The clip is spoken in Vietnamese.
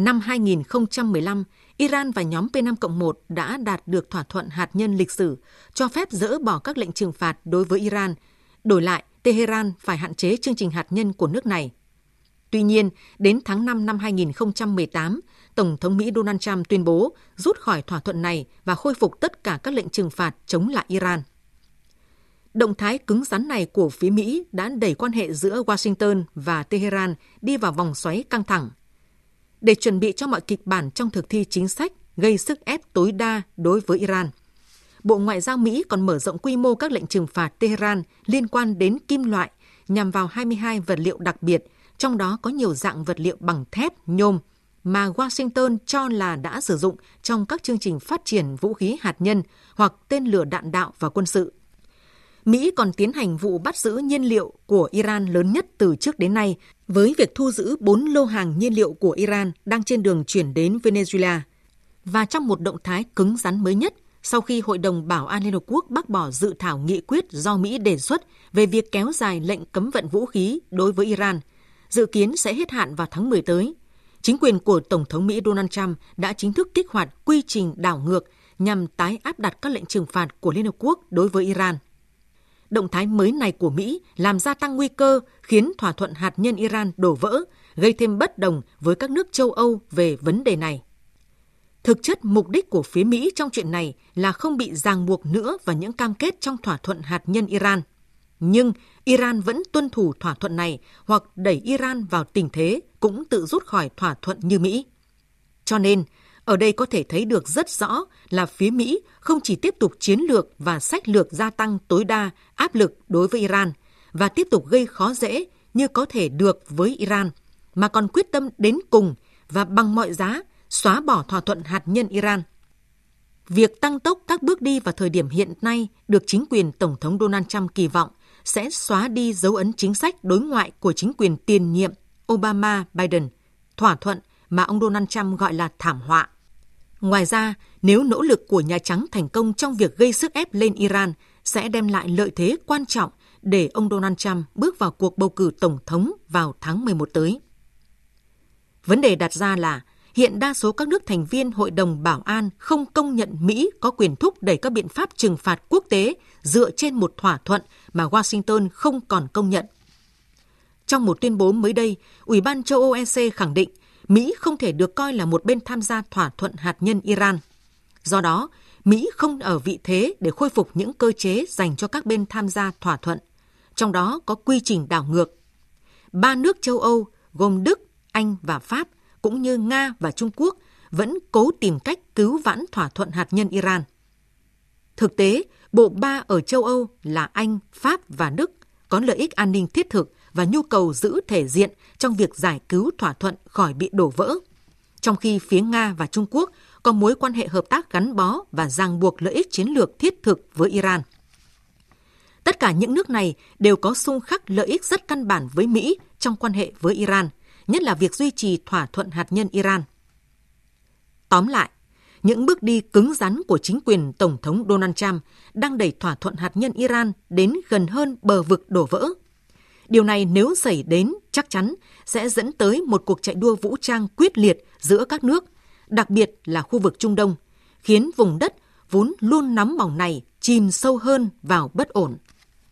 Năm 2015, Iran và nhóm P5-1 đã đạt được thỏa thuận hạt nhân lịch sử cho phép dỡ bỏ các lệnh trừng phạt đối với Iran. Đổi lại, Tehran phải hạn chế chương trình hạt nhân của nước này. Tuy nhiên, đến tháng 5 năm 2018, Tổng thống Mỹ Donald Trump tuyên bố rút khỏi thỏa thuận này và khôi phục tất cả các lệnh trừng phạt chống lại Iran. Động thái cứng rắn này của phía Mỹ đã đẩy quan hệ giữa Washington và Tehran đi vào vòng xoáy căng thẳng. Để chuẩn bị cho mọi kịch bản trong thực thi chính sách gây sức ép tối đa đối với Iran, Bộ Ngoại giao Mỹ còn mở rộng quy mô các lệnh trừng phạt Tehran liên quan đến kim loại nhằm vào 22 vật liệu đặc biệt, trong đó có nhiều dạng vật liệu bằng thép, nhôm mà Washington cho là đã sử dụng trong các chương trình phát triển vũ khí hạt nhân hoặc tên lửa đạn đạo và quân sự. Mỹ còn tiến hành vụ bắt giữ nhiên liệu của Iran lớn nhất từ trước đến nay với việc thu giữ 4 lô hàng nhiên liệu của Iran đang trên đường chuyển đến Venezuela. Và trong một động thái cứng rắn mới nhất, sau khi Hội đồng Bảo an Liên Hợp Quốc bác bỏ dự thảo nghị quyết do Mỹ đề xuất về việc kéo dài lệnh cấm vận vũ khí đối với Iran, dự kiến sẽ hết hạn vào tháng 10 tới. Chính quyền của Tổng thống Mỹ Donald Trump đã chính thức kích hoạt quy trình đảo ngược nhằm tái áp đặt các lệnh trừng phạt của Liên Hợp Quốc đối với Iran. Động thái mới này của Mỹ làm gia tăng nguy cơ khiến thỏa thuận hạt nhân Iran đổ vỡ, gây thêm bất đồng với các nước châu Âu về vấn đề này. Thực chất mục đích của phía Mỹ trong chuyện này là không bị ràng buộc nữa vào những cam kết trong thỏa thuận hạt nhân Iran. Nhưng Iran vẫn tuân thủ thỏa thuận này hoặc đẩy Iran vào tình thế cũng tự rút khỏi thỏa thuận như Mỹ. Cho nên, ở đây có thể thấy được rất rõ là phía Mỹ không chỉ tiếp tục chiến lược và sách lược gia tăng tối đa áp lực đối với Iran và tiếp tục gây khó dễ như có thể được với Iran, mà còn quyết tâm đến cùng và bằng mọi giá xóa bỏ thỏa thuận hạt nhân Iran. Việc tăng tốc các bước đi vào thời điểm hiện nay được chính quyền Tổng thống Donald Trump kỳ vọng sẽ xóa đi dấu ấn chính sách đối ngoại của chính quyền tiền nhiệm Obama-Biden, thỏa thuận mà ông Donald Trump gọi là thảm họa. Ngoài ra, nếu nỗ lực của Nhà Trắng thành công trong việc gây sức ép lên Iran sẽ đem lại lợi thế quan trọng để ông Donald Trump bước vào cuộc bầu cử tổng thống vào tháng 11 tới. Vấn đề đặt ra là hiện đa số các nước thành viên Hội đồng Bảo an không công nhận Mỹ có quyền thúc đẩy các biện pháp trừng phạt quốc tế dựa trên một thỏa thuận mà Washington không còn công nhận. Trong một tuyên bố mới đây, Ủy ban châu Âu EC khẳng định Mỹ không thể được coi là một bên tham gia thỏa thuận hạt nhân Iran. Do đó, Mỹ không ở vị thế để khôi phục những cơ chế dành cho các bên tham gia thỏa thuận, trong đó có quy trình đảo ngược. Ba nước châu Âu gồm Đức, Anh và Pháp cũng như Nga và Trung Quốc vẫn cố tìm cách cứu vãn thỏa thuận hạt nhân Iran. Thực tế, bộ ba ở châu Âu là Anh, Pháp và Đức có lợi ích an ninh thiết thực và nhu cầu giữ thể diện trong việc giải cứu thỏa thuận khỏi bị đổ vỡ. Trong khi phía Nga và Trung Quốc có mối quan hệ hợp tác gắn bó và ràng buộc lợi ích chiến lược thiết thực với Iran. Tất cả những nước này đều có xung khắc lợi ích rất căn bản với Mỹ trong quan hệ với Iran, nhất là việc duy trì thỏa thuận hạt nhân Iran. Tóm lại, những bước đi cứng rắn của chính quyền Tổng thống Donald Trump đang đẩy thỏa thuận hạt nhân Iran đến gần hơn bờ vực đổ vỡ. Điều này nếu xảy đến chắc chắn sẽ dẫn tới một cuộc chạy đua vũ trang quyết liệt giữa các nước, đặc biệt là khu vực Trung Đông, khiến vùng đất vốn luôn nóng bỏng này chìm sâu hơn vào bất ổn.